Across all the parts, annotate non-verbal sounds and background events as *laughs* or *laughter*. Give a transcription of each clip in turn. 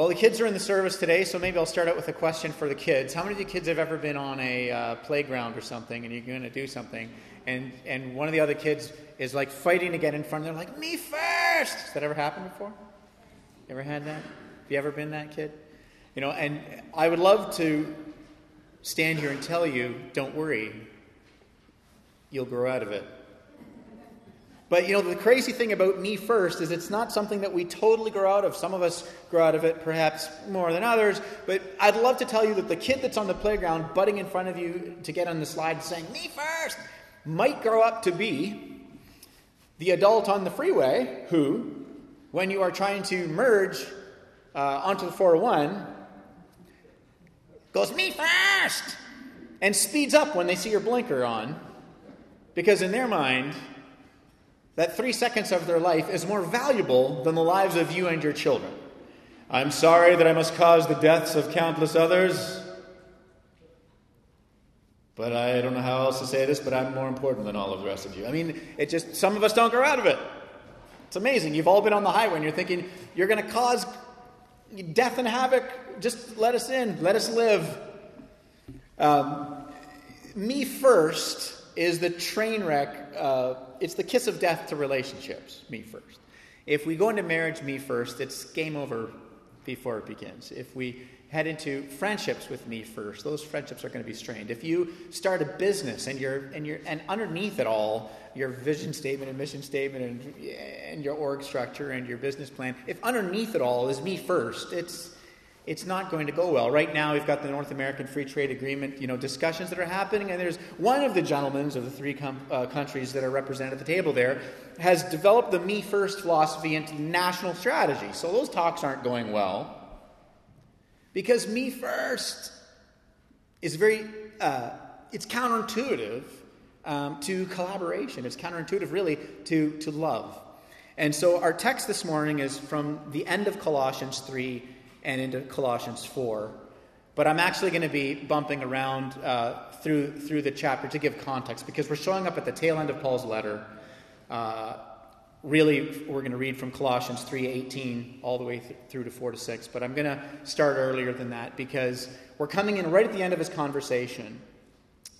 Well, the kids are in the service today, so maybe I'll start out with a question for the kids. How many of you kids have ever been on a uh, playground or something and you're going to do something, and, and one of the other kids is like fighting to get in front? They're like, me first! Has that ever happened before? Ever had that? Have you ever been that kid? You know, and I would love to stand here and tell you, don't worry, you'll grow out of it. But you know, the crazy thing about me first is it's not something that we totally grow out of. Some of us grow out of it perhaps more than others. But I'd love to tell you that the kid that's on the playground, butting in front of you to get on the slide saying, me first, might grow up to be the adult on the freeway who, when you are trying to merge uh, onto the 401, goes, me first, and speeds up when they see your blinker on. Because in their mind, that three seconds of their life is more valuable than the lives of you and your children. I'm sorry that I must cause the deaths of countless others, but I don't know how else to say this, but I'm more important than all of the rest of you. I mean, it just, some of us don't grow out of it. It's amazing. You've all been on the highway and you're thinking, you're going to cause death and havoc. Just let us in, let us live. Um, me first is the train wreck. Uh, it's the kiss of death to relationships. Me first. If we go into marriage, me first, it's game over before it begins. If we head into friendships with me first, those friendships are going to be strained. If you start a business and you're and you're and underneath it all, your vision statement and mission statement and and your org structure and your business plan, if underneath it all is me first, it's it's not going to go well. Right now, we've got the North American Free Trade Agreement, you know, discussions that are happening, and there's one of the gentlemen of the three com- uh, countries that are represented at the table there has developed the me first philosophy into national strategy. So those talks aren't going well because me first is very, uh, it's counterintuitive um, to collaboration. It's counterintuitive, really, to, to love. And so our text this morning is from the end of Colossians 3 and into Colossians 4. But I'm actually going to be bumping around uh, through, through the chapter to give context because we're showing up at the tail end of Paul's letter. Uh, really, we're going to read from Colossians 3.18 all the way th- through to 4 to 6. But I'm going to start earlier than that because we're coming in right at the end of his conversation.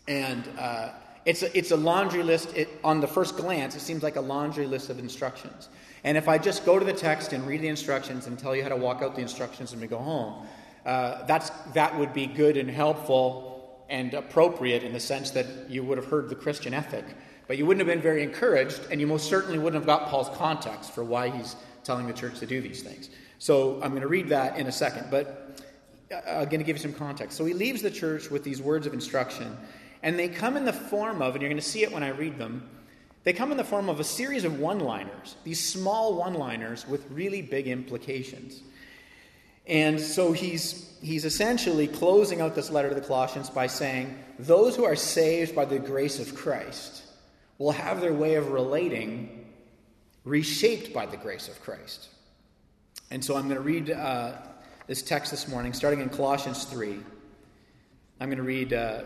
And uh, it's, a, it's a laundry list. It, on the first glance, it seems like a laundry list of instructions. And if I just go to the text and read the instructions and tell you how to walk out the instructions and we go home, uh, that's, that would be good and helpful and appropriate in the sense that you would have heard the Christian ethic. But you wouldn't have been very encouraged, and you most certainly wouldn't have got Paul's context for why he's telling the church to do these things. So I'm going to read that in a second, but uh, I'm going to give you some context. So he leaves the church with these words of instruction, and they come in the form of, and you're going to see it when I read them, they come in the form of a series of one liners, these small one liners with really big implications. And so he's, he's essentially closing out this letter to the Colossians by saying, Those who are saved by the grace of Christ will have their way of relating reshaped by the grace of Christ. And so I'm going to read uh, this text this morning, starting in Colossians 3. I'm going to read uh,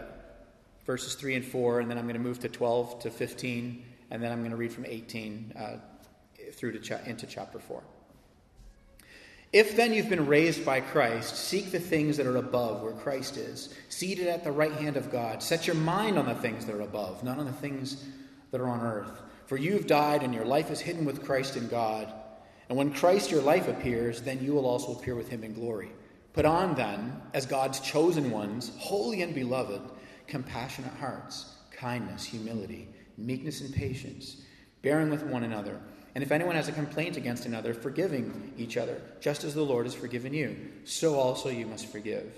verses 3 and 4, and then I'm going to move to 12 to 15 and then I'm going to read from 18 uh, through to into chapter 4. If then you've been raised by Christ, seek the things that are above where Christ is, seated at the right hand of God. Set your mind on the things that are above, not on the things that are on earth. For you've died, and your life is hidden with Christ in God. And when Christ your life appears, then you will also appear with him in glory. Put on, then, as God's chosen ones, holy and beloved, compassionate hearts, kindness, humility meekness and patience, bearing with one another. And if anyone has a complaint against another, forgiving each other, just as the Lord has forgiven you, so also you must forgive.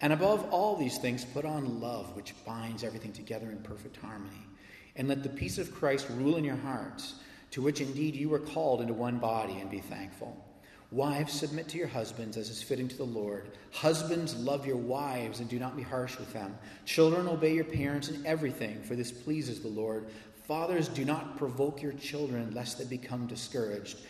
And above all these things, put on love, which binds everything together in perfect harmony. And let the peace of Christ rule in your hearts, to which indeed you were called into one body, and be thankful. Wives, submit to your husbands as is fitting to the Lord. Husbands, love your wives and do not be harsh with them. Children, obey your parents in everything, for this pleases the Lord. Fathers, do not provoke your children, lest they become discouraged.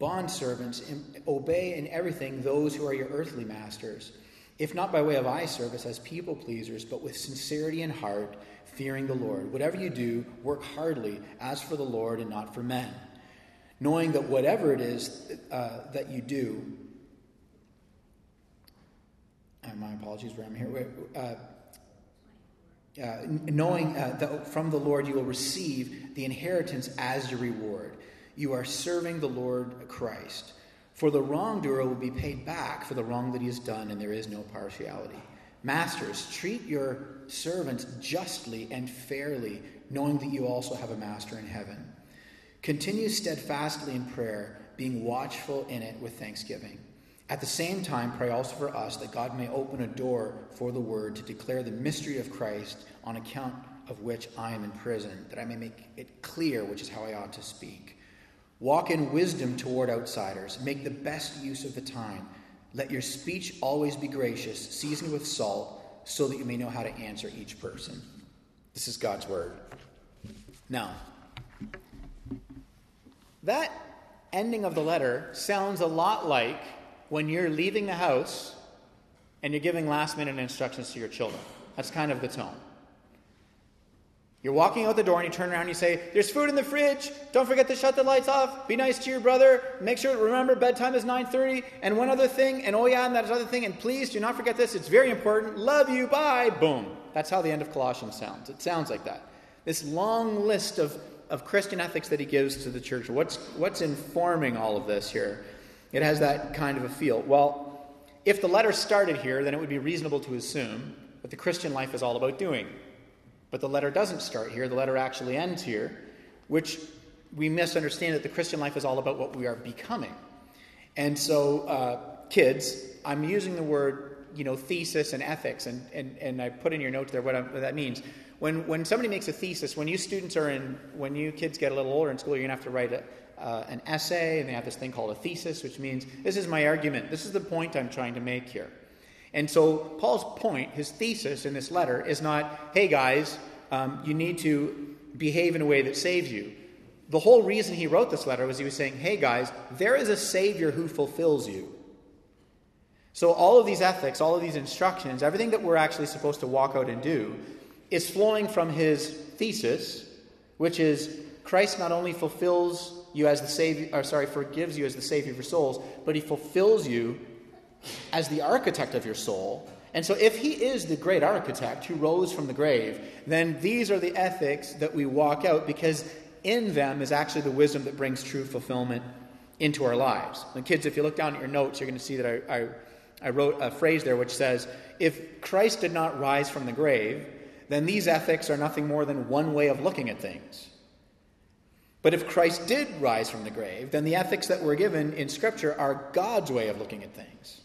Bondservants, obey in everything those who are your earthly masters, if not by way of eye service as people pleasers, but with sincerity in heart, fearing the Lord. Whatever you do, work heartily, as for the Lord and not for men knowing that whatever it is uh, that you do, uh, my apologies where I'm here. Uh, uh, knowing uh, that from the Lord you will receive the inheritance as your reward. You are serving the Lord Christ. For the wrongdoer will be paid back for the wrong that he has done, and there is no partiality. Masters, treat your servants justly and fairly, knowing that you also have a master in heaven. Continue steadfastly in prayer, being watchful in it with thanksgiving. At the same time, pray also for us that God may open a door for the word to declare the mystery of Christ, on account of which I am in prison, that I may make it clear which is how I ought to speak. Walk in wisdom toward outsiders. Make the best use of the time. Let your speech always be gracious, seasoned with salt, so that you may know how to answer each person. This is God's word. Now, that ending of the letter sounds a lot like when you're leaving the house and you're giving last minute instructions to your children. That's kind of the tone. You're walking out the door and you turn around and you say, There's food in the fridge. Don't forget to shut the lights off. Be nice to your brother. Make sure, remember, bedtime is 9.30. And one other thing, and oh yeah, and that other thing, and please do not forget this. It's very important. Love you. Bye. Boom. That's how the end of Colossians sounds. It sounds like that. This long list of, of Christian ethics that he gives to the church. What's, what's informing all of this here? It has that kind of a feel. Well, if the letter started here, then it would be reasonable to assume that the Christian life is all about doing. But the letter doesn't start here, the letter actually ends here, which we misunderstand that the Christian life is all about what we are becoming. And so, uh, kids, I'm using the word, you know, thesis and ethics, and, and, and I put in your notes there what, what that means. When, when somebody makes a thesis, when you students are in, when you kids get a little older in school, you're going to have to write a, uh, an essay, and they have this thing called a thesis, which means this is my argument, this is the point I'm trying to make here. And so, Paul's point, his thesis in this letter, is not, hey guys, um, you need to behave in a way that saves you. The whole reason he wrote this letter was he was saying, hey guys, there is a Savior who fulfills you. So, all of these ethics, all of these instructions, everything that we're actually supposed to walk out and do, is flowing from his thesis, which is Christ not only fulfills you as the Savior, or sorry, forgives you as the Savior of your souls, but He fulfills you as the architect of your soul. And so, if He is the great architect who rose from the grave, then these are the ethics that we walk out because in them is actually the wisdom that brings true fulfillment into our lives. And kids, if you look down at your notes, you're going to see that I, I, I wrote a phrase there which says, If Christ did not rise from the grave, then these ethics are nothing more than one way of looking at things. But if Christ did rise from the grave, then the ethics that we're given in Scripture are God's way of looking at things.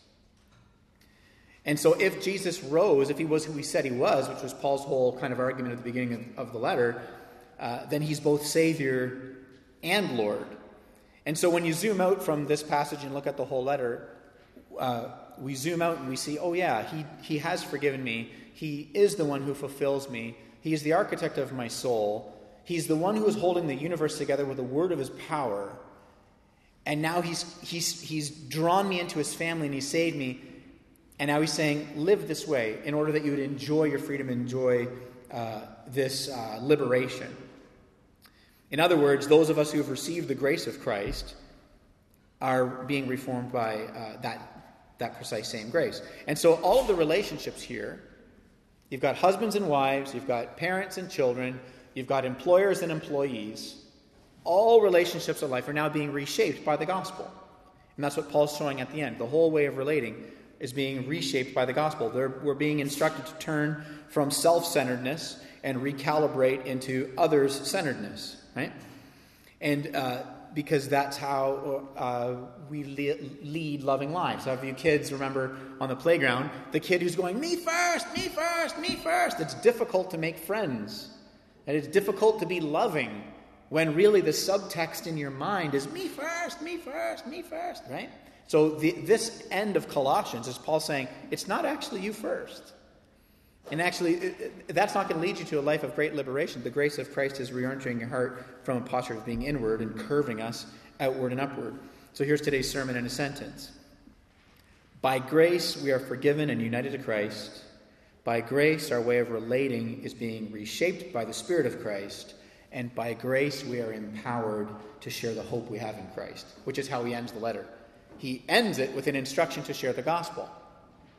And so, if Jesus rose, if he was who he said he was, which was Paul's whole kind of argument at the beginning of, of the letter, uh, then he's both Savior and Lord. And so, when you zoom out from this passage and look at the whole letter, uh, we zoom out and we see, oh, yeah, he, he has forgiven me. He is the one who fulfills me. He is the architect of my soul. He's the one who is holding the universe together with the word of his power. And now he's, he's, he's drawn me into his family and he saved me. And now he's saying, live this way in order that you would enjoy your freedom, enjoy uh, this uh, liberation. In other words, those of us who have received the grace of Christ are being reformed by uh, that, that precise same grace. And so all of the relationships here you've got husbands and wives, you've got parents and children, You've got employers and employees. All relationships of life are now being reshaped by the gospel. And that's what Paul's showing at the end. The whole way of relating is being reshaped by the gospel. They're, we're being instructed to turn from self centeredness and recalibrate into others centeredness, right? And uh, because that's how uh, we lead loving lives. Some of you kids remember on the playground the kid who's going, Me first, me first, me first. It's difficult to make friends and it's difficult to be loving when really the subtext in your mind is me first, me first, me first, right? So the, this end of Colossians is Paul saying, it's not actually you first. And actually, that's not going to lead you to a life of great liberation. The grace of Christ is reentering your heart from a posture of being inward and curving us outward and upward. So here's today's sermon in a sentence By grace we are forgiven and united to Christ by grace, our way of relating is being reshaped by the Spirit of Christ, and by grace, we are empowered to share the hope we have in Christ, which is how he ends the letter. He ends it with an instruction to share the gospel.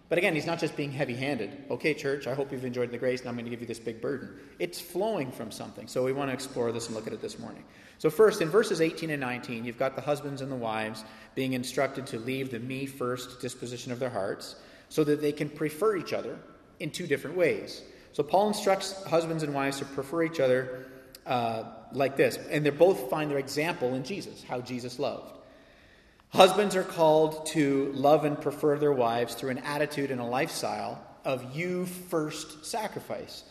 But again, he's not just being heavy handed. Okay, church, I hope you've enjoyed the grace, and I'm going to give you this big burden. It's flowing from something. So we want to explore this and look at it this morning. So, first, in verses 18 and 19, you've got the husbands and the wives being instructed to leave the me first disposition of their hearts so that they can prefer each other in two different ways. So, Paul instructs husbands and wives to prefer each other uh, like this, and they both find their example in Jesus, how Jesus loved. Husbands are called to love and prefer their wives through an attitude and a lifestyle of you first sacrifice.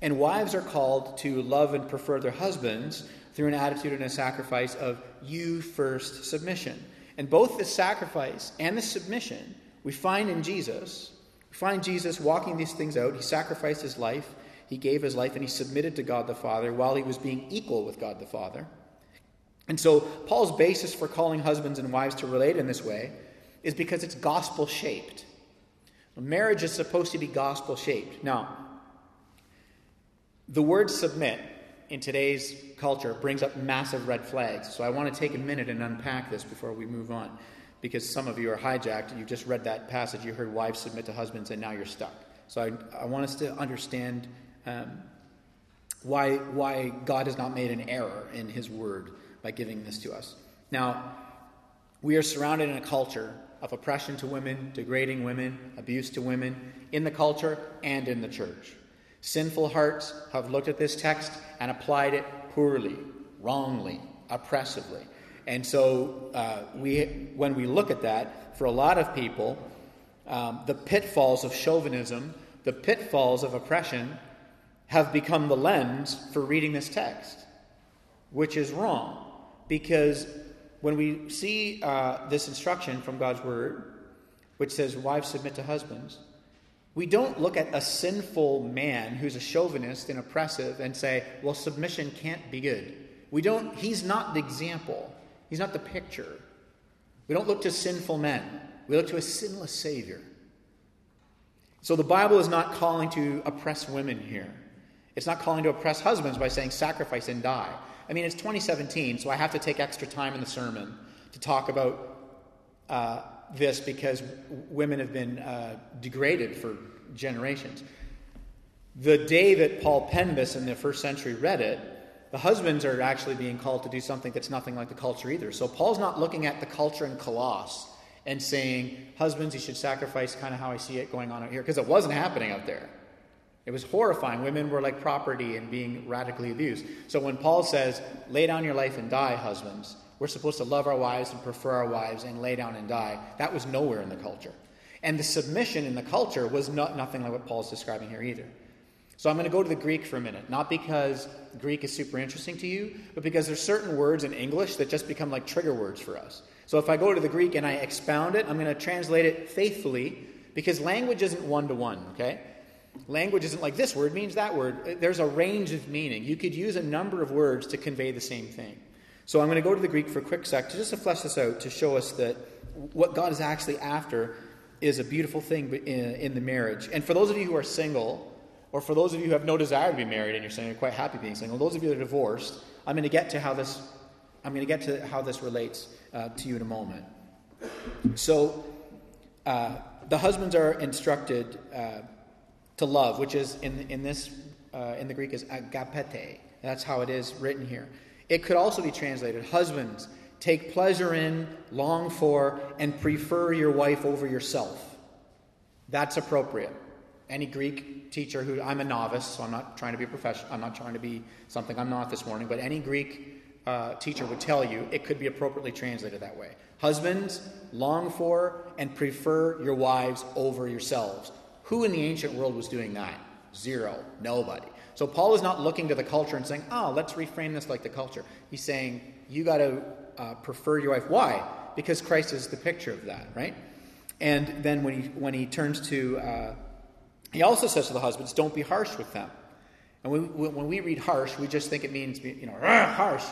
And wives are called to love and prefer their husbands through an attitude and a sacrifice of you first submission. And both the sacrifice and the submission we find in Jesus. We find Jesus walking these things out. He sacrificed his life, he gave his life, and he submitted to God the Father while he was being equal with God the Father. And so, Paul's basis for calling husbands and wives to relate in this way is because it's gospel shaped. Marriage is supposed to be gospel shaped. Now, the word submit in today's culture brings up massive red flags. So, I want to take a minute and unpack this before we move on. Because some of you are hijacked. You just read that passage, you heard wives submit to husbands, and now you're stuck. So, I, I want us to understand um, why, why God has not made an error in his word by giving this to us. Now, we are surrounded in a culture of oppression to women, degrading women, abuse to women, in the culture and in the church. Sinful hearts have looked at this text and applied it poorly, wrongly, oppressively. And so, uh, we, when we look at that, for a lot of people, um, the pitfalls of chauvinism, the pitfalls of oppression, have become the lens for reading this text, which is wrong. Because when we see uh, this instruction from God's word, which says, Wives submit to husbands, we don't look at a sinful man who's a chauvinist and oppressive and say, Well, submission can't be good. We don't, he's not the example, he's not the picture. We don't look to sinful men, we look to a sinless Savior. So the Bible is not calling to oppress women here. It's not calling to oppress husbands by saying sacrifice and die. I mean, it's 2017, so I have to take extra time in the sermon to talk about uh, this because women have been uh, degraded for generations. The day that Paul penned this in the first century read it, the husbands are actually being called to do something that's nothing like the culture either. So Paul's not looking at the culture in Colossus and saying, Husbands, you should sacrifice, kind of how I see it going on out here, because it wasn't happening out there. It was horrifying. Women were like property and being radically abused. So when Paul says, lay down your life and die, husbands, we're supposed to love our wives and prefer our wives and lay down and die, that was nowhere in the culture. And the submission in the culture was not, nothing like what Paul's describing here either. So I'm going to go to the Greek for a minute, not because Greek is super interesting to you, but because there's certain words in English that just become like trigger words for us. So if I go to the Greek and I expound it, I'm going to translate it faithfully because language isn't one to one, okay? Language isn't like this word means that word. There's a range of meaning. You could use a number of words to convey the same thing. So I'm going to go to the Greek for a quick sec to just to flesh this out to show us that what God is actually after is a beautiful thing in, in the marriage. And for those of you who are single, or for those of you who have no desire to be married and you're saying you're quite happy being single, those of you that are divorced, I'm going to get to how this I'm going to get to how this relates uh, to you in a moment. So uh, the husbands are instructed uh, to love, which is in, in this uh, in the Greek is agapete. That's how it is written here. It could also be translated husbands, take pleasure in, long for, and prefer your wife over yourself. That's appropriate. Any Greek teacher who I'm a novice, so I'm not trying to be a professional, I'm not trying to be something I'm not this morning, but any Greek uh, teacher would tell you it could be appropriately translated that way. Husbands, long for and prefer your wives over yourselves. Who in the ancient world was doing that? Zero. Nobody. So Paul is not looking to the culture and saying, oh, let's reframe this like the culture. He's saying, you got to uh, prefer your wife. Why? Because Christ is the picture of that, right? And then when he, when he turns to, uh, he also says to the husbands, don't be harsh with them. And we, when we read harsh, we just think it means, you know, harsh.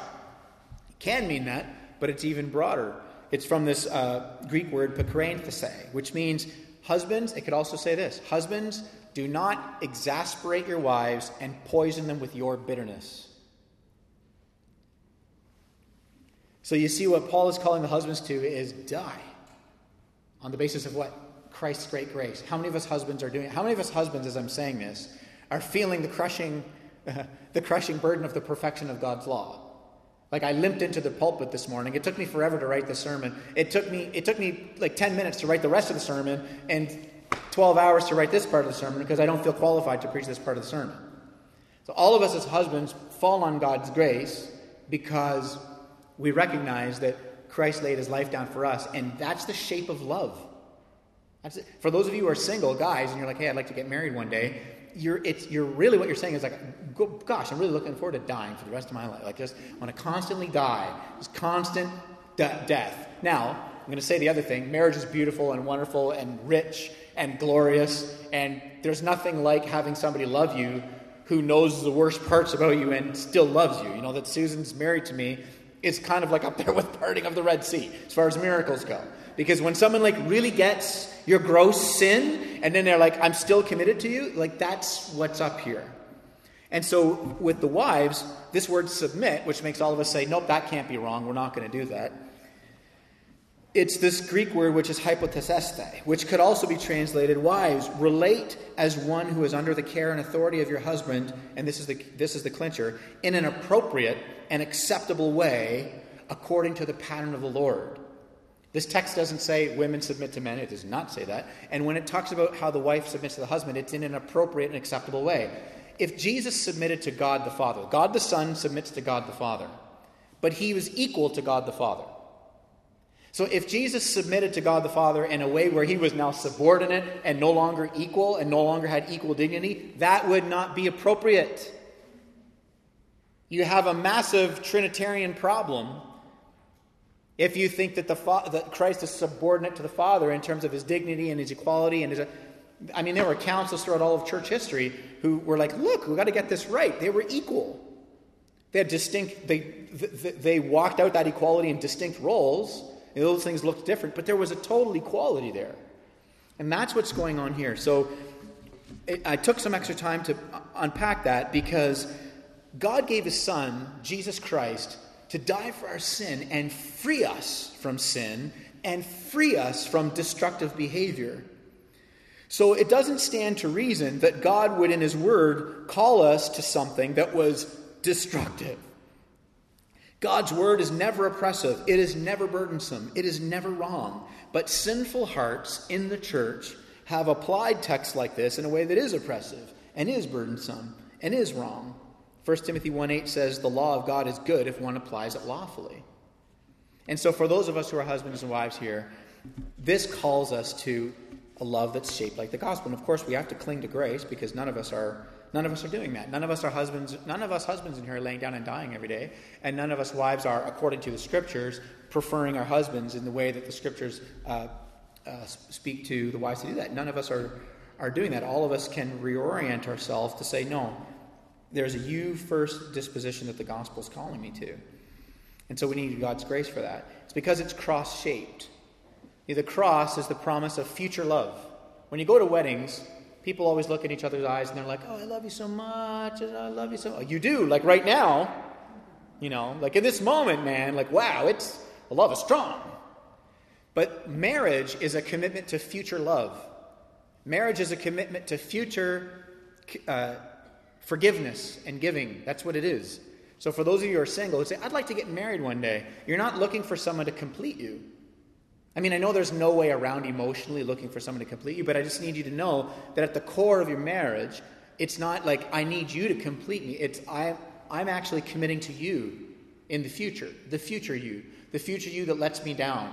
It can mean that, but it's even broader. It's from this uh, Greek word pikrainesthe, which means Husbands, it could also say this Husbands, do not exasperate your wives and poison them with your bitterness. So you see what Paul is calling the husbands to is die. On the basis of what? Christ's great grace. How many of us husbands are doing it? How many of us husbands, as I'm saying this, are feeling the crushing, *laughs* the crushing burden of the perfection of God's law? Like I limped into the pulpit this morning. It took me forever to write the sermon. It took me it took me like 10 minutes to write the rest of the sermon and 12 hours to write this part of the sermon because I don't feel qualified to preach this part of the sermon. So all of us as husbands fall on God's grace because we recognize that Christ laid his life down for us and that's the shape of love. For those of you who are single guys and you're like, "Hey, I'd like to get married one day." You're, it's, you're really what you're saying is like, gosh, I'm really looking forward to dying for the rest of my life. Like, just want to constantly die, just constant de- death. Now, I'm going to say the other thing marriage is beautiful and wonderful and rich and glorious, and there's nothing like having somebody love you who knows the worst parts about you and still loves you. You know, that Susan's married to me is kind of like up there *laughs* with parting of the Red Sea as far as miracles go. Because when someone like really gets your gross sin and then they're like, I'm still committed to you, like that's what's up here. And so with the wives, this word submit, which makes all of us say, nope, that can't be wrong. We're not going to do that. It's this Greek word which is hypotassesthe, which could also be translated wives. Relate as one who is under the care and authority of your husband, and this is the, this is the clincher, in an appropriate and acceptable way according to the pattern of the Lord. This text doesn't say women submit to men. It does not say that. And when it talks about how the wife submits to the husband, it's in an appropriate and acceptable way. If Jesus submitted to God the Father, God the Son submits to God the Father, but he was equal to God the Father. So if Jesus submitted to God the Father in a way where he was now subordinate and no longer equal and no longer had equal dignity, that would not be appropriate. You have a massive Trinitarian problem if you think that, the fa- that Christ is subordinate to the Father in terms of his dignity and his equality and his. I mean, there were councils throughout all of church history who were like, look, we've got to get this right. They were equal. They had distinct, they, they walked out that equality in distinct roles. And those things looked different, but there was a total equality there. And that's what's going on here. So I took some extra time to unpack that because God gave his son, Jesus Christ, to die for our sin and free us from sin and free us from destructive behavior. So it doesn't stand to reason that God would, in His Word, call us to something that was destructive. God's Word is never oppressive, it is never burdensome, it is never wrong. But sinful hearts in the church have applied texts like this in a way that is oppressive and is burdensome and is wrong. 1 Timothy 1 8 says, The law of God is good if one applies it lawfully. And so, for those of us who are husbands and wives here, this calls us to a love that's shaped like the gospel. And of course, we have to cling to grace because none of us are none of us are doing that. None of us are husbands. None of us husbands in here are laying down and dying every day, and none of us wives are, according to the scriptures, preferring our husbands in the way that the scriptures uh, uh, speak to the wives to do that. None of us are are doing that. All of us can reorient ourselves to say, no, there's a you first disposition that the gospel is calling me to. And so we need God's grace for that. It's because it's cross shaped. The cross is the promise of future love. When you go to weddings, people always look at each other's eyes and they're like, oh, I love you so much. I love you so much. You do, like right now, you know, like in this moment, man, like, wow, it's, the love is strong. But marriage is a commitment to future love. Marriage is a commitment to future uh, forgiveness and giving. That's what it is. So, for those of you who are single who say, I'd like to get married one day, you're not looking for someone to complete you. I mean, I know there's no way around emotionally looking for someone to complete you, but I just need you to know that at the core of your marriage, it's not like I need you to complete me. It's I, I'm actually committing to you in the future, the future you, the future you that lets me down,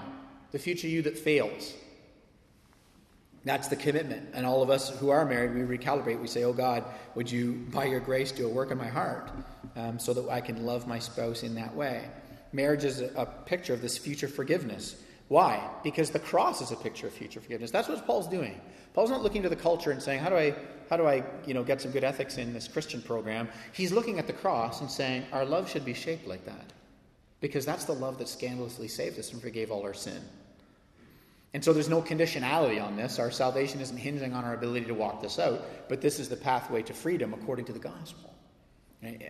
the future you that fails. That's the commitment. And all of us who are married, we recalibrate. We say, Oh God, would you, by your grace, do a work in my heart um, so that I can love my spouse in that way? Marriage is a, a picture of this future forgiveness. Why? Because the cross is a picture of future forgiveness. That's what Paul's doing. Paul's not looking to the culture and saying, How do I, how do I you know, get some good ethics in this Christian program? He's looking at the cross and saying, Our love should be shaped like that. Because that's the love that scandalously saved us and forgave all our sin. And so there's no conditionality on this. Our salvation isn't hinging on our ability to walk this out, but this is the pathway to freedom according to the gospel,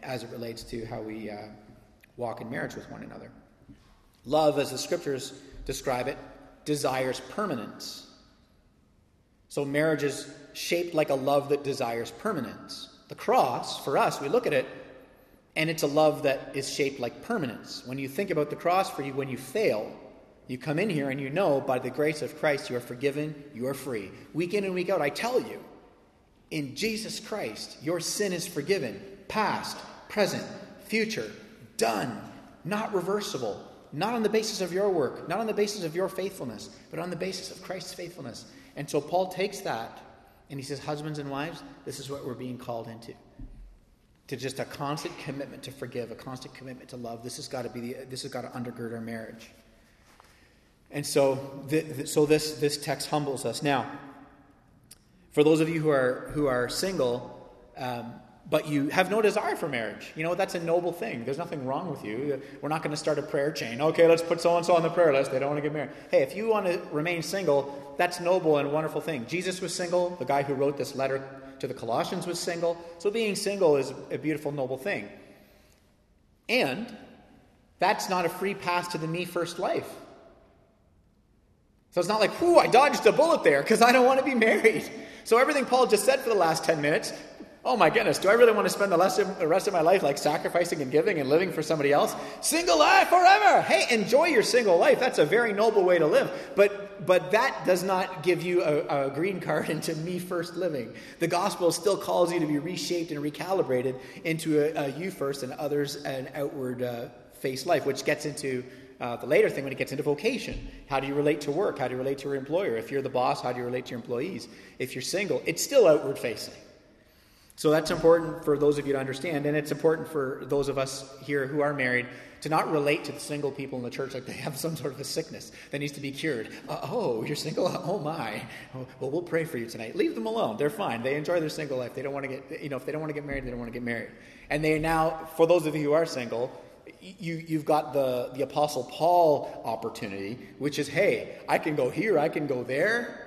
as it relates to how we uh, walk in marriage with one another. Love, as the scriptures describe it, desires permanence. So marriage is shaped like a love that desires permanence. The cross, for us, we look at it, and it's a love that is shaped like permanence. When you think about the cross for you, when you fail, you come in here and you know by the grace of Christ you are forgiven, you are free. Week in and week out, I tell you, in Jesus Christ, your sin is forgiven, past, present, future, done, not reversible, not on the basis of your work, not on the basis of your faithfulness, but on the basis of Christ's faithfulness. And so Paul takes that and he says, Husbands and wives, this is what we're being called into. To just a constant commitment to forgive, a constant commitment to love. This has got to be the, this has got to undergird our marriage. And so, the, so this, this text humbles us. Now, for those of you who are, who are single, um, but you have no desire for marriage. You know, that's a noble thing. There's nothing wrong with you. We're not going to start a prayer chain. Okay, let's put so and so on the prayer list. They don't want to get married. Hey, if you want to remain single, that's noble and wonderful thing. Jesus was single. The guy who wrote this letter to the Colossians was single. So being single is a beautiful, noble thing. And that's not a free pass to the me first life. So it's not like, whoo, I dodged a bullet there because I don't want to be married. So everything Paul just said for the last 10 minutes Oh my goodness, do I really want to spend the rest, of, the rest of my life like sacrificing and giving and living for somebody else? Single life forever! Hey, enjoy your single life. That's a very noble way to live. But, but that does not give you a, a green card *laughs* into me first living. The gospel still calls you to be reshaped and recalibrated into a, a you first and others an outward uh, face life, which gets into uh, the later thing when it gets into vocation. How do you relate to work? How do you relate to your employer? If you're the boss, how do you relate to your employees? If you're single, it's still outward facing. So that's important for those of you to understand, and it's important for those of us here who are married to not relate to the single people in the church like they have *laughs* some sort of a sickness that needs to be cured. Uh, oh, you're single? *laughs* Oh my. Well, we'll pray for you tonight. Leave them alone. They're fine. They enjoy their single life. They don't want to get, you know, if they don't want to get married, they don't want to get married. And they now, for those of you who are single, you, you've got the, the Apostle Paul opportunity, which is, hey, I can go here, I can go there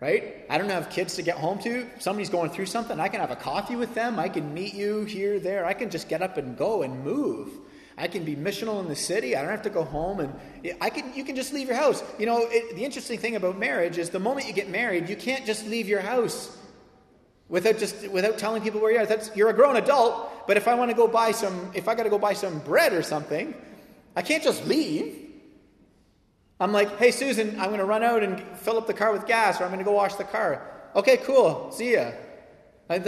right? I don't have kids to get home to. Somebody's going through something. I can have a coffee with them. I can meet you here, there. I can just get up and go and move. I can be missional in the city. I don't have to go home, and I can. You can just leave your house. You know, it, the interesting thing about marriage is the moment you get married, you can't just leave your house without just without telling people where you are. That's you're a grown adult. But if I want to go buy some, if I got to go buy some bread or something, I can't just leave. I'm like, hey, Susan, I'm going to run out and fill up the car with gas, or I'm going to go wash the car. Okay, cool. See ya. Like,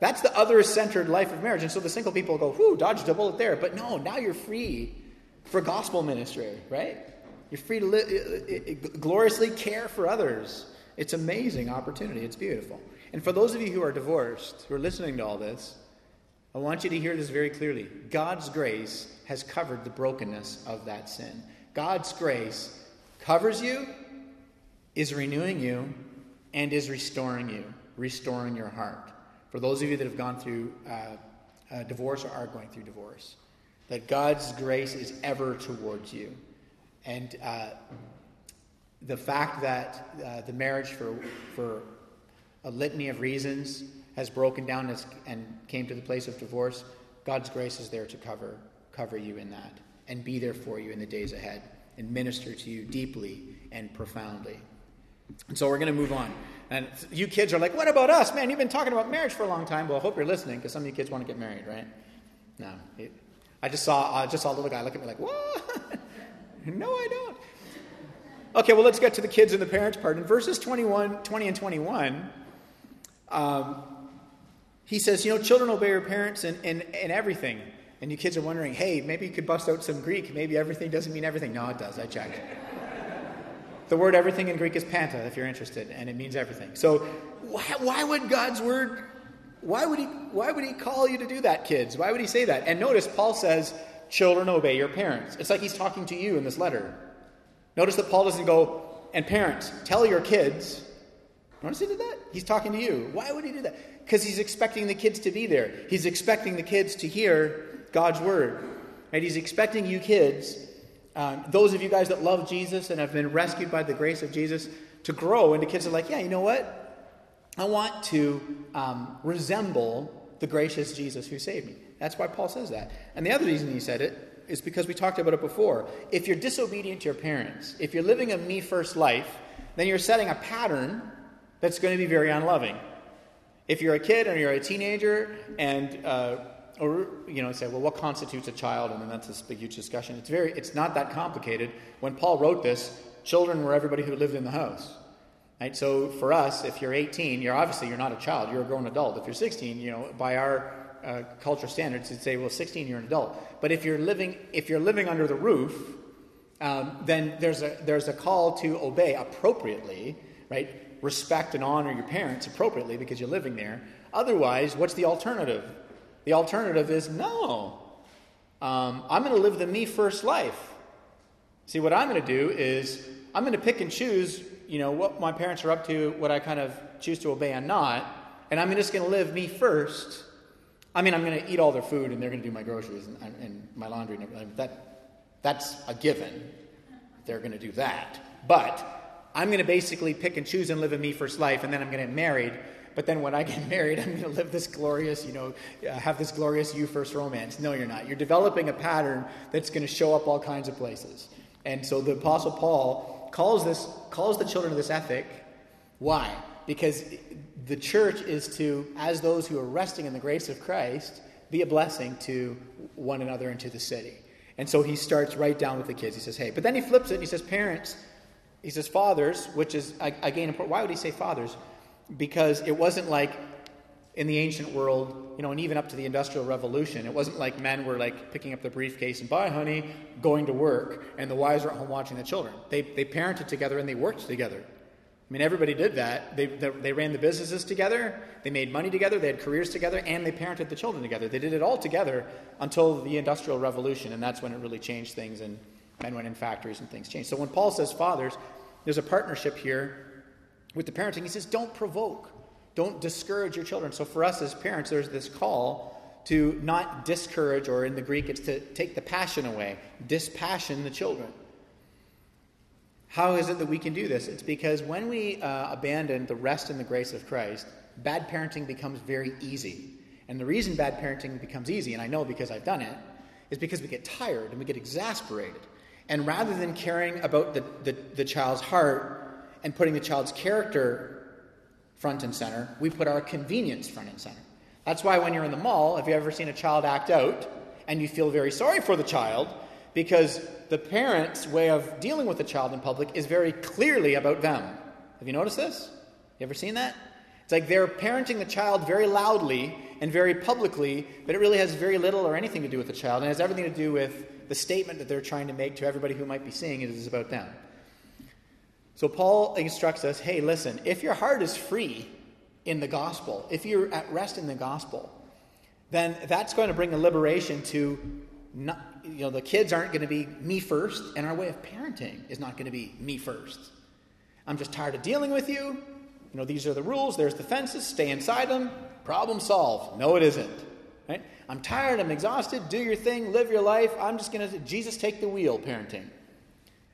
that's the other centered life of marriage. And so the single people go, whoo, dodged a bullet there. But no, now you're free for gospel ministry, right? You're free to li- uh, uh, gloriously care for others. It's amazing opportunity. It's beautiful. And for those of you who are divorced, who are listening to all this, I want you to hear this very clearly. God's grace has covered the brokenness of that sin. God's grace covers you, is renewing you, and is restoring you, restoring your heart. For those of you that have gone through uh, uh, divorce or are going through divorce, that God's grace is ever towards you. And uh, the fact that uh, the marriage, for, for a litany of reasons, has broken down and came to the place of divorce, God's grace is there to cover, cover you in that and be there for you in the days ahead and minister to you deeply and profoundly. And so we're going to move on. And you kids are like, what about us? Man, you've been talking about marriage for a long time. Well, I hope you're listening because some of you kids want to get married, right? No. I just saw, I just saw a little guy look at me like, what? *laughs* no, I don't. Okay, well, let's get to the kids and the parents part. In verses 21, 20 and 21, um, he says, you know, children obey your parents in, in, in everything and you kids are wondering, hey, maybe you could bust out some Greek. Maybe everything doesn't mean everything. No, it does. I checked. the word everything in Greek is panta, if you're interested, and it means everything. So why, why would God's word, why would, he, why would he call you to do that, kids? Why would he say that? And notice Paul says, children, obey your parents. It's like he's talking to you in this letter. Notice that Paul doesn't go, and parents, tell your kids. Notice he did that? He's talking to you. Why would he do that? Because he's expecting the kids to be there. He's expecting the kids to hear God's word. Right? He's expecting you kids, um, those of you guys that love Jesus and have been rescued by the grace of Jesus, to grow into kids that are like, yeah, you know what? I want to um, resemble the gracious Jesus who saved me. That's why Paul says that. And the other reason he said it is because we talked about it before. If you're disobedient to your parents, if you're living a me first life, then you're setting a pattern that's going to be very unloving. If you're a kid or you're a teenager and uh, or you know say well what constitutes a child? And then that's a big huge discussion. It's very it's not that complicated. When paul wrote this children were everybody who lived in the house right? So for us if you're 18 you're obviously you're not a child. You're a grown adult. If you're 16 you know by our uh, culture standards you'd say well 16 you're an adult. But if you're living if you're living under the roof um, then there's a there's a call to obey appropriately right respect and honor your parents appropriately because you're living there otherwise what's the alternative the alternative is no. Um, I'm going to live the me first life. See, what I'm going to do is I'm going to pick and choose, you know, what my parents are up to, what I kind of choose to obey and not, and I'm just going to live me first. I mean, I'm going to eat all their food, and they're going to do my groceries and, and my laundry. And everything. That, that's a given. They're going to do that. But I'm going to basically pick and choose and live a me first life, and then I'm going to get married but then when I get *laughs* married, I'm going to live this glorious, you know, uh, have this glorious you first romance. No, you're not. You're developing a pattern that's going to show up all kinds of places. And so the Apostle Paul calls this calls the children of this ethic. Why? Because the church is to, as those who are resting in the grace of Christ, be a blessing to one another and to the city. And so he starts right down with the kids. He says, hey, but then he flips it and he says, parents, he says, fathers, which is, again, important. Why would he say fathers? because it wasn't like in the ancient world, you know, and even up to the Industrial Revolution, it wasn't like men were like picking up the briefcase and bye, honey, going to work, and the wives were at home watching the children. They, they parented together and they worked together. I mean, everybody did that. They, they, they ran the businesses together, they made money together, they had careers together, and they parented the children together. They did it all together until the Industrial Revolution, and that's when it really changed things, and men went in factories and things changed. So when Paul says fathers, there's a partnership here with the parenting, he says, don't provoke, don't discourage your children. So for us as parents, there's this call to not discourage, or in the Greek, it's to take the passion away, dispassion the children. How is it that we can do this? It's because when we uh, abandon the rest in the grace of Christ, bad parenting becomes very easy. And the reason bad parenting becomes easy, and I know because I've done it, is because we get tired and we get exasperated. And rather than caring about the, the, the child's heart, and putting the child's character front and center, we put our convenience front and center. That's why when you're in the mall, have you ever seen a child act out and you feel very sorry for the child because the parent's way of dealing with the child in public is very clearly about them. Have you noticed this? You ever seen that? It's like they're parenting the child very loudly and very publicly, but it really has very little or anything to do with the child. And has everything to do with the statement that they're trying to make to everybody who might be seeing it is about them. So Paul instructs us hey, listen, if your heart is free in the gospel, if you're at rest in the gospel, then that's going to bring a liberation to not, you know, the kids aren't going to be me first, and our way of parenting is not going to be me first. I'm just tired of dealing with you. You know, these are the rules, there's the fences, stay inside them, problem solved. No, it isn't. Right? I'm tired, I'm exhausted, do your thing, live your life. I'm just going to, Jesus, take the wheel parenting.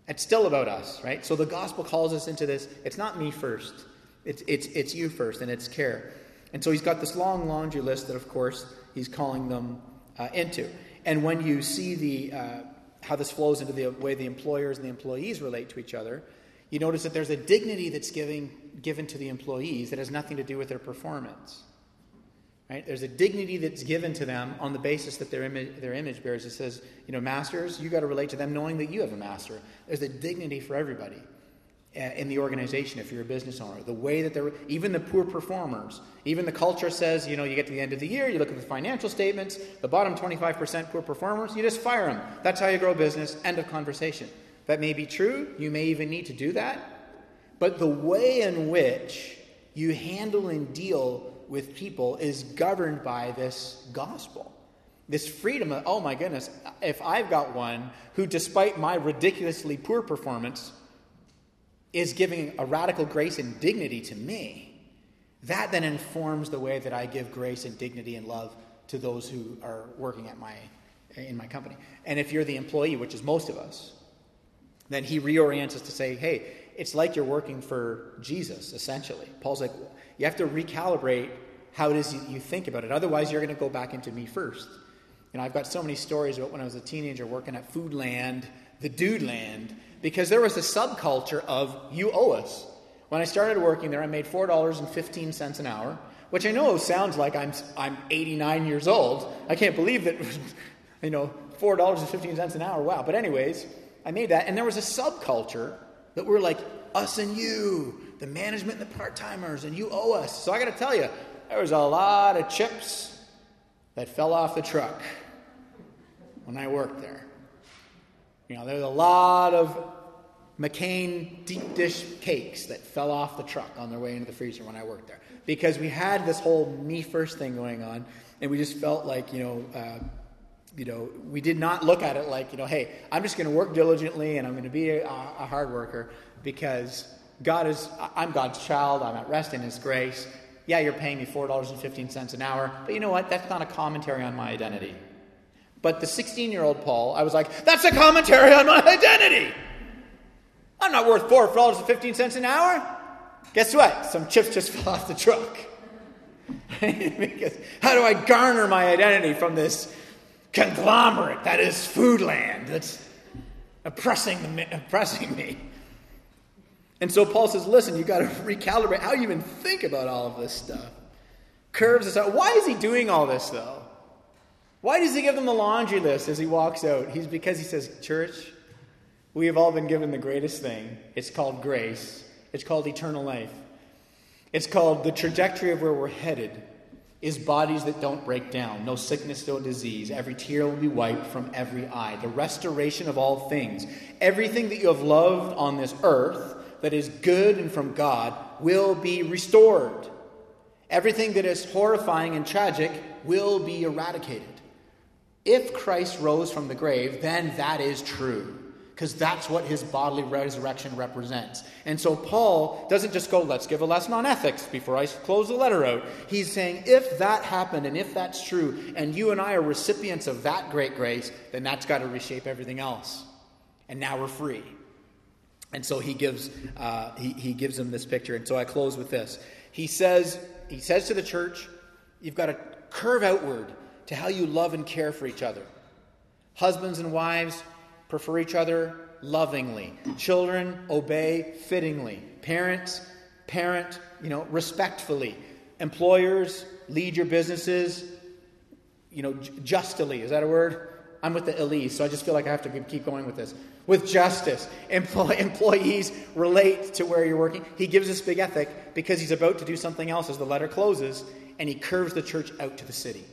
It's still about us, right? So the gospel calls us into this. It's not me first, it's, it's, it's you first, and it's care. And so he's got this long laundry list that, of course, he's calling them uh, into. And when you see the, uh, how this flows into the way the employers and the employees relate to each other, you notice that there's a dignity that's giving, given to the employees that has nothing to do with their performance. Right? There's a dignity that's given to them on the basis that they're, image, they're image bearers. It says, you know, masters, you got to relate to them knowing that you have a master. There's a dignity for everybody uh, in the organization if you're a business owner. The way that they're, even the poor performers, even the culture says, you know, you get to the end of the year, you look at the financial statements, the bottom 25% poor performers, you just fire them. That's how you grow business. End of conversation. That may be true. You may even need to do that. But the way in which you handle and deal with people is governed by this gospel. This freedom of, oh my goodness, if I've got one who, despite my ridiculously poor performance, is giving a radical grace and dignity to me, that then informs the way that I give grace and dignity and love to those who are working at my, in my company. And if you're the employee, which is most of us, then he reorients us to say, hey, it's like you're working for Jesus, essentially. Paul's like, you have to recalibrate how it is you think about it. Otherwise, you're going to go back into me first. You know, I've got so many stories about when I was a teenager working at Foodland, the Dude Land, because there was a subculture of you owe us. When I started working there, I made $4.15 an hour, which I know sounds like I'm, I'm 89 years old. I can't believe that, *laughs* you know, $4.15 an hour. Wow. But, anyways, I made that. And there was a subculture that were like, us and you, the management and the part timers, and you owe us. So I got to tell you, there was a lot of chips that fell off the truck when I worked there. You know, there was a lot of McCain deep dish cakes that fell off the truck on their way into the freezer when I worked there because we had this whole me first thing going on, and we just felt like you know. Uh, you know, we did not look at it like, you know, hey, I'm just going to work diligently and I'm going to be a, a hard worker because God is, I'm God's child. I'm at rest in His grace. Yeah, you're paying me $4.15 an hour, but you know what? That's not a commentary on my identity. But the 16 year old Paul, I was like, that's a commentary on my identity. I'm not worth $4.15 an hour. Guess what? Some chips just *laughs* fell off the truck. *laughs* because how do I garner my identity from this conglomerate that is Foodland that's oppressing, oppressing me? And so Paul says, listen, you've got to recalibrate how you even think about all of this stuff. Curves this out. Why is he doing all this, though? Why does he give them the laundry list as he walks out? He's because he says, Church, we have all been given the greatest thing. It's called grace, it's called eternal life. It's called the trajectory of where we're headed is bodies that don't break down, no sickness, no disease. Every tear will be wiped from every eye. The restoration of all things. Everything that you have loved on this earth that is good and from God will be restored. Everything that is horrifying and tragic will be eradicated. If Christ rose from the grave, then that is true because that's what his bodily resurrection represents. And so Paul doesn't just go, let's give a lesson on ethics before I close the letter out. He's saying, if that happened and if that's true, and you and I are recipients of that great grace, then that's got to reshape everything else. And now we're free. And so he gives, uh, he, he gives them this picture. And so I close with this. He says, he says to the church, you've got to curve outward to how you love and care for each other. Husbands and wives, prefer each other lovingly. Children, obey fittingly. Parents, parent, you know, respectfully. Employers, lead your businesses, you know, justly. Is that a word? I'm with the Elise, so I just feel like I have to keep going with this. With justice. Employ- *laughs* employees relate to where you're working. He gives this big ethic because he's about to do something else as the letter closes, and he curves the church out to the city.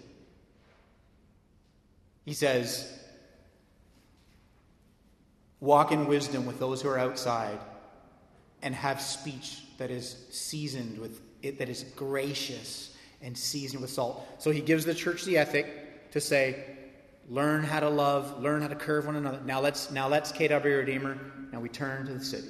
He says, Walk in wisdom with those who are outside, and have speech that is seasoned with it, that is gracious and seasoned with salt. So he gives the church the ethic to say, learn how to love, learn how to curve one another. Now let's now let's KW Redeemer. Now we turn to the city.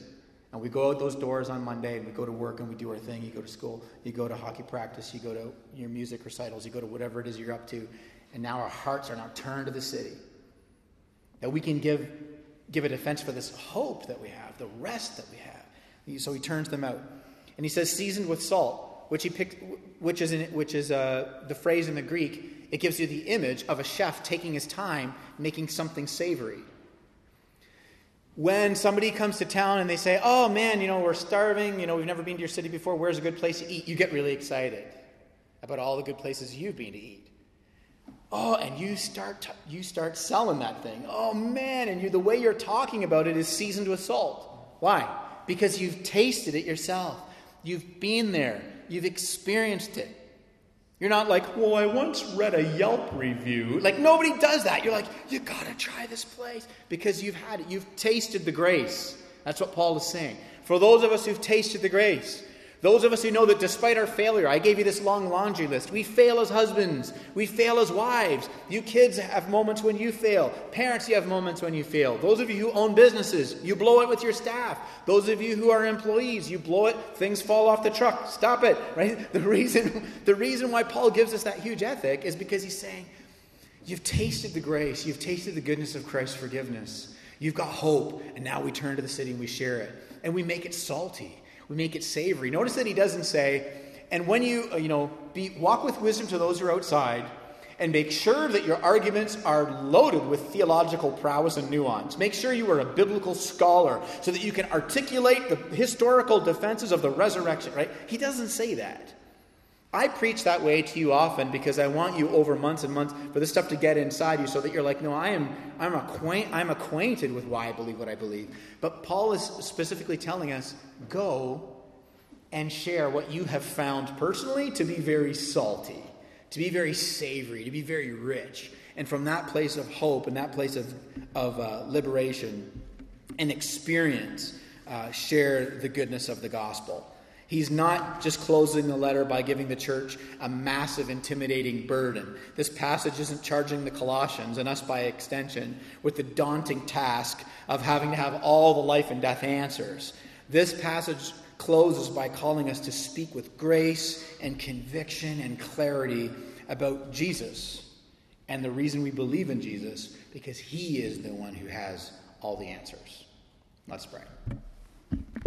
And we go out those doors on Monday and we go to work and we do our thing. You go to school, you go to hockey practice, you go to your music recitals, you go to whatever it is you're up to. And now our hearts are now turned to the city. That we can give, give a defense for this hope that we have, the rest that we have. So he turns them out. And he says, seasoned with salt, which, he picked, which is, in, which is uh, the phrase in the Greek. It gives you the image of a chef taking his time making something savory. When somebody comes to town and they say, Oh man, you know, we're starving, you know, we've never been to your city before, where's a good place to eat? You get really excited about all the good places you've been to eat. Oh, and you start you start selling that thing. Oh man, and you the way you're talking about it is seasoned with salt. Why? Because you've tasted it yourself. You've been there. You've experienced it. You're not like, well, I once read a Yelp review. Like, nobody does that. You're like, you gotta try this place because you've had it. You've tasted the grace. That's what Paul is saying. For those of us who've tasted the grace, those of us who know that despite our failure, I gave you this long laundry list. We fail as husbands. We fail as wives. You kids have moments when you fail. Parents, you have moments when you fail. Those of you who own businesses, you blow it with your staff. Those of you who are employees, you blow it, things fall off the truck. Stop it, right? *laughs* The reason, the reason why Paul gives us that huge ethic is because he's saying, You've tasted the grace, you've tasted the goodness of Christ's forgiveness. You've got hope, and now we turn to the city and we share it. And we make it salty we make it savory. Notice that he doesn't say, and when you, uh, you know, be, walk with wisdom to those who are outside, and make sure that your arguments are loaded with theological prowess and nuance. Make sure you are a biblical scholar so that you can articulate the historical defenses of the resurrection, right? He doesn't say that. I preach that way to you often because I want you over months and months for this stuff to get inside you so that you're like, no, I am I'm acquaint I'm acquainted with why I believe what I believe. But Paul is specifically telling us, go and share what you have found personally to be very salty, to be very savory, to be very rich. And from that place of hope and that place of, of uh, liberation and experience, uh, share the goodness of the gospel. He's not just closing the letter by giving the church a massive, intimidating burden. This passage isn't charging the Colossians, and us by extension, with the daunting task of having to have all the life and death answers. This passage closes by calling us to speak with grace and conviction and clarity about Jesus and the reason we believe in Jesus, because he is the one who has all the answers. Let's pray.